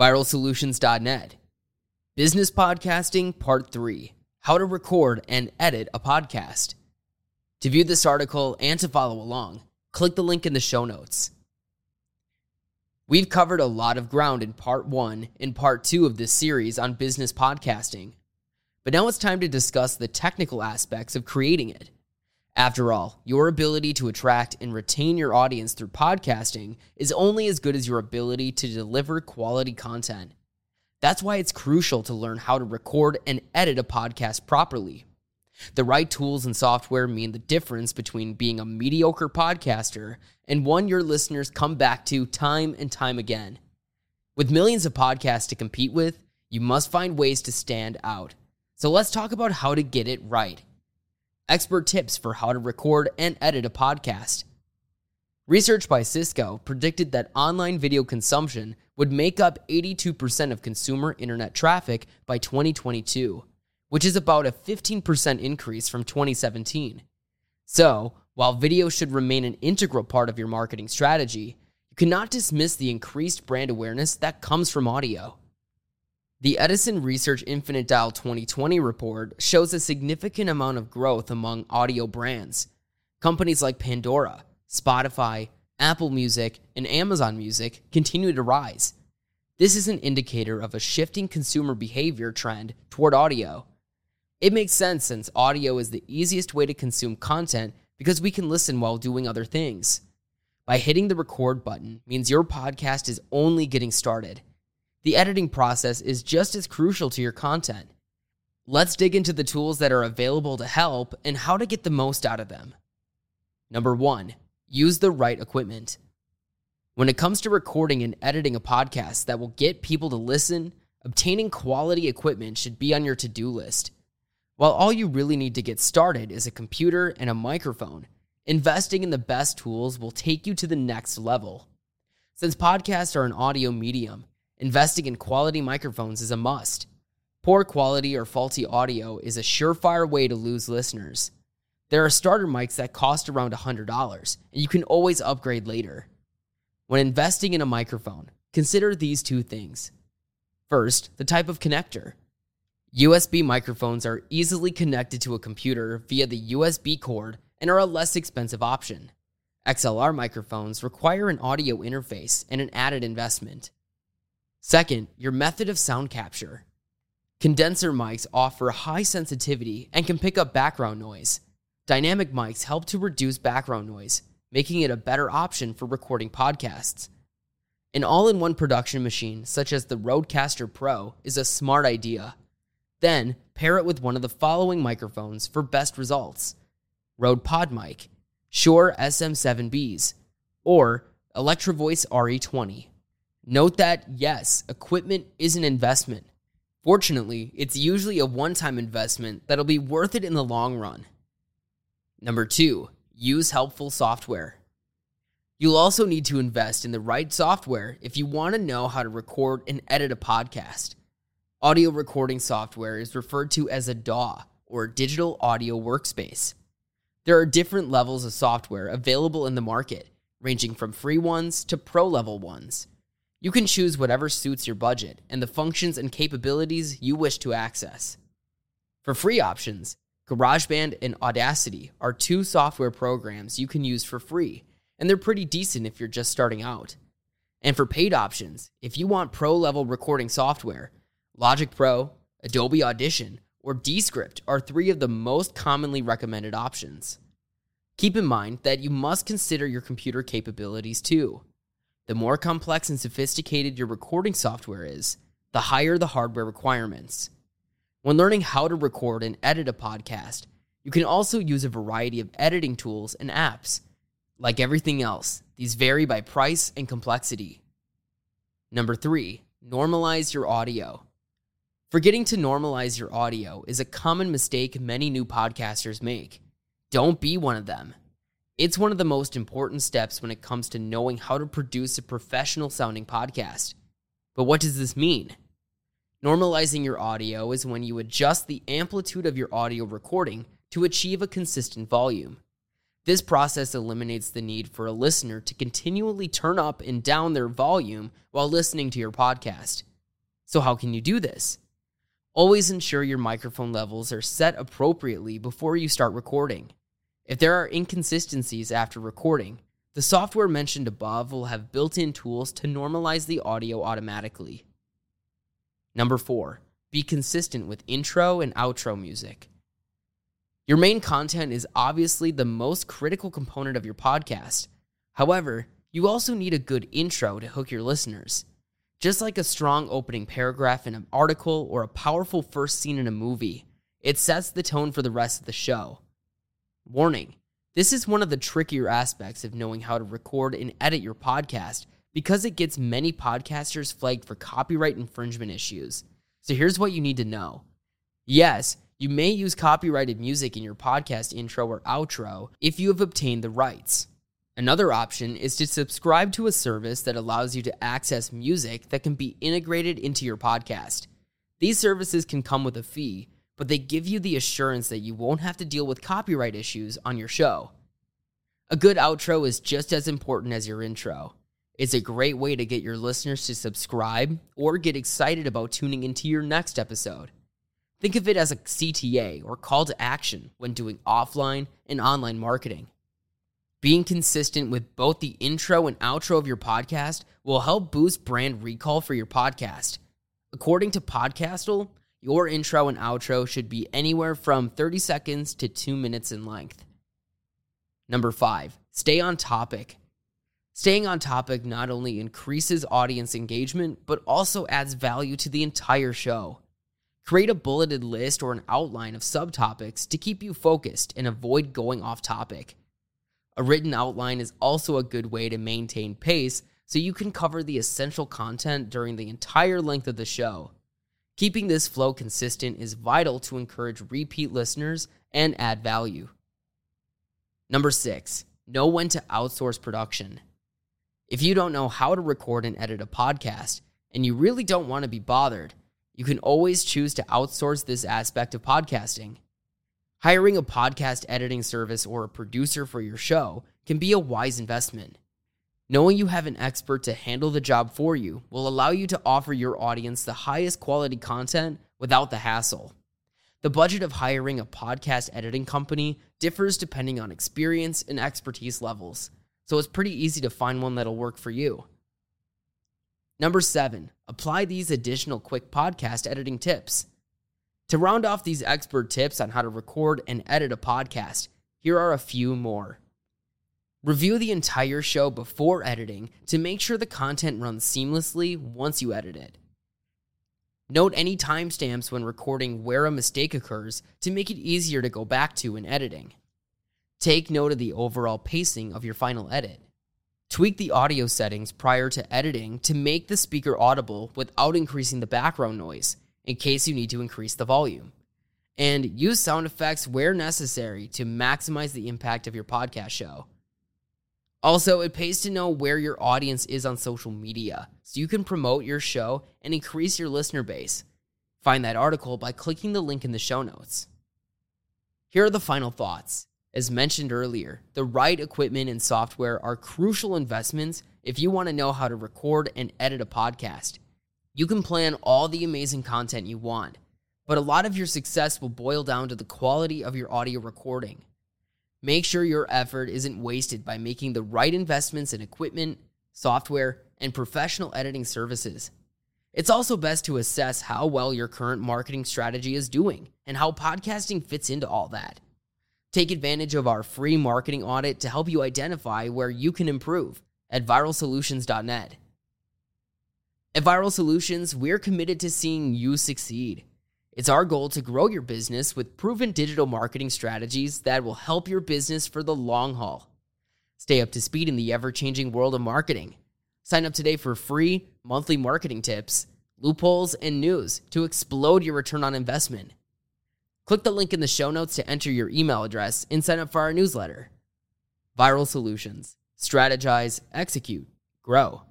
viralsolutions.net. Business Podcasting Part 3 How to Record and Edit a Podcast. To view this article and to follow along, click the link in the show notes. We've covered a lot of ground in Part 1 and Part 2 of this series on business podcasting, but now it's time to discuss the technical aspects of creating it. After all, your ability to attract and retain your audience through podcasting is only as good as your ability to deliver quality content. That's why it's crucial to learn how to record and edit a podcast properly. The right tools and software mean the difference between being a mediocre podcaster and one your listeners come back to time and time again. With millions of podcasts to compete with, you must find ways to stand out. So let's talk about how to get it right. Expert tips for how to record and edit a podcast. Research by Cisco predicted that online video consumption would make up 82% of consumer internet traffic by 2022, which is about a 15% increase from 2017. So, while video should remain an integral part of your marketing strategy, you cannot dismiss the increased brand awareness that comes from audio. The Edison Research Infinite Dial 2020 report shows a significant amount of growth among audio brands. Companies like Pandora, Spotify, Apple Music, and Amazon Music continue to rise. This is an indicator of a shifting consumer behavior trend toward audio. It makes sense since audio is the easiest way to consume content because we can listen while doing other things. By hitting the record button means your podcast is only getting started. The editing process is just as crucial to your content. Let's dig into the tools that are available to help and how to get the most out of them. Number one, use the right equipment. When it comes to recording and editing a podcast that will get people to listen, obtaining quality equipment should be on your to do list. While all you really need to get started is a computer and a microphone, investing in the best tools will take you to the next level. Since podcasts are an audio medium, Investing in quality microphones is a must. Poor quality or faulty audio is a surefire way to lose listeners. There are starter mics that cost around $100, and you can always upgrade later. When investing in a microphone, consider these two things. First, the type of connector. USB microphones are easily connected to a computer via the USB cord and are a less expensive option. XLR microphones require an audio interface and an added investment. Second, your method of sound capture. Condenser mics offer high sensitivity and can pick up background noise. Dynamic mics help to reduce background noise, making it a better option for recording podcasts. An all in one production machine, such as the Rodecaster Pro, is a smart idea. Then, pair it with one of the following microphones for best results Rode PodMic, Shure SM7Bs, or Electrovoice RE20. Note that, yes, equipment is an investment. Fortunately, it's usually a one time investment that'll be worth it in the long run. Number two, use helpful software. You'll also need to invest in the right software if you want to know how to record and edit a podcast. Audio recording software is referred to as a DAW or digital audio workspace. There are different levels of software available in the market, ranging from free ones to pro level ones. You can choose whatever suits your budget and the functions and capabilities you wish to access. For free options, GarageBand and Audacity are two software programs you can use for free, and they're pretty decent if you're just starting out. And for paid options, if you want pro level recording software, Logic Pro, Adobe Audition, or Descript are three of the most commonly recommended options. Keep in mind that you must consider your computer capabilities too. The more complex and sophisticated your recording software is, the higher the hardware requirements. When learning how to record and edit a podcast, you can also use a variety of editing tools and apps. Like everything else, these vary by price and complexity. Number three, normalize your audio. Forgetting to normalize your audio is a common mistake many new podcasters make. Don't be one of them. It's one of the most important steps when it comes to knowing how to produce a professional sounding podcast. But what does this mean? Normalizing your audio is when you adjust the amplitude of your audio recording to achieve a consistent volume. This process eliminates the need for a listener to continually turn up and down their volume while listening to your podcast. So, how can you do this? Always ensure your microphone levels are set appropriately before you start recording. If there are inconsistencies after recording, the software mentioned above will have built in tools to normalize the audio automatically. Number four, be consistent with intro and outro music. Your main content is obviously the most critical component of your podcast. However, you also need a good intro to hook your listeners. Just like a strong opening paragraph in an article or a powerful first scene in a movie, it sets the tone for the rest of the show. Warning this is one of the trickier aspects of knowing how to record and edit your podcast because it gets many podcasters flagged for copyright infringement issues. So here's what you need to know. Yes, you may use copyrighted music in your podcast intro or outro if you have obtained the rights. Another option is to subscribe to a service that allows you to access music that can be integrated into your podcast. These services can come with a fee, but they give you the assurance that you won't have to deal with copyright issues on your show. A good outro is just as important as your intro. It's a great way to get your listeners to subscribe or get excited about tuning into your next episode. Think of it as a CTA or call to action when doing offline and online marketing. Being consistent with both the intro and outro of your podcast will help boost brand recall for your podcast. According to Podcastle, your intro and outro should be anywhere from 30 seconds to 2 minutes in length. Number 5, stay on topic. Staying on topic not only increases audience engagement, but also adds value to the entire show. Create a bulleted list or an outline of subtopics to keep you focused and avoid going off topic. A written outline is also a good way to maintain pace so you can cover the essential content during the entire length of the show. Keeping this flow consistent is vital to encourage repeat listeners and add value. Number six, know when to outsource production. If you don't know how to record and edit a podcast, and you really don't want to be bothered, you can always choose to outsource this aspect of podcasting. Hiring a podcast editing service or a producer for your show can be a wise investment. Knowing you have an expert to handle the job for you will allow you to offer your audience the highest quality content without the hassle. The budget of hiring a podcast editing company differs depending on experience and expertise levels, so it's pretty easy to find one that'll work for you. Number seven, apply these additional quick podcast editing tips. To round off these expert tips on how to record and edit a podcast, here are a few more. Review the entire show before editing to make sure the content runs seamlessly once you edit it. Note any timestamps when recording where a mistake occurs to make it easier to go back to in editing. Take note of the overall pacing of your final edit. Tweak the audio settings prior to editing to make the speaker audible without increasing the background noise in case you need to increase the volume. And use sound effects where necessary to maximize the impact of your podcast show. Also, it pays to know where your audience is on social media so you can promote your show and increase your listener base. Find that article by clicking the link in the show notes. Here are the final thoughts. As mentioned earlier, the right equipment and software are crucial investments if you want to know how to record and edit a podcast. You can plan all the amazing content you want, but a lot of your success will boil down to the quality of your audio recording. Make sure your effort isn't wasted by making the right investments in equipment, software, and professional editing services. It's also best to assess how well your current marketing strategy is doing and how podcasting fits into all that. Take advantage of our free marketing audit to help you identify where you can improve at viralsolutions.net. At Viral Solutions, we're committed to seeing you succeed. It's our goal to grow your business with proven digital marketing strategies that will help your business for the long haul. Stay up to speed in the ever changing world of marketing. Sign up today for free monthly marketing tips, loopholes, and news to explode your return on investment. Click the link in the show notes to enter your email address and sign up for our newsletter. Viral Solutions Strategize, Execute, Grow.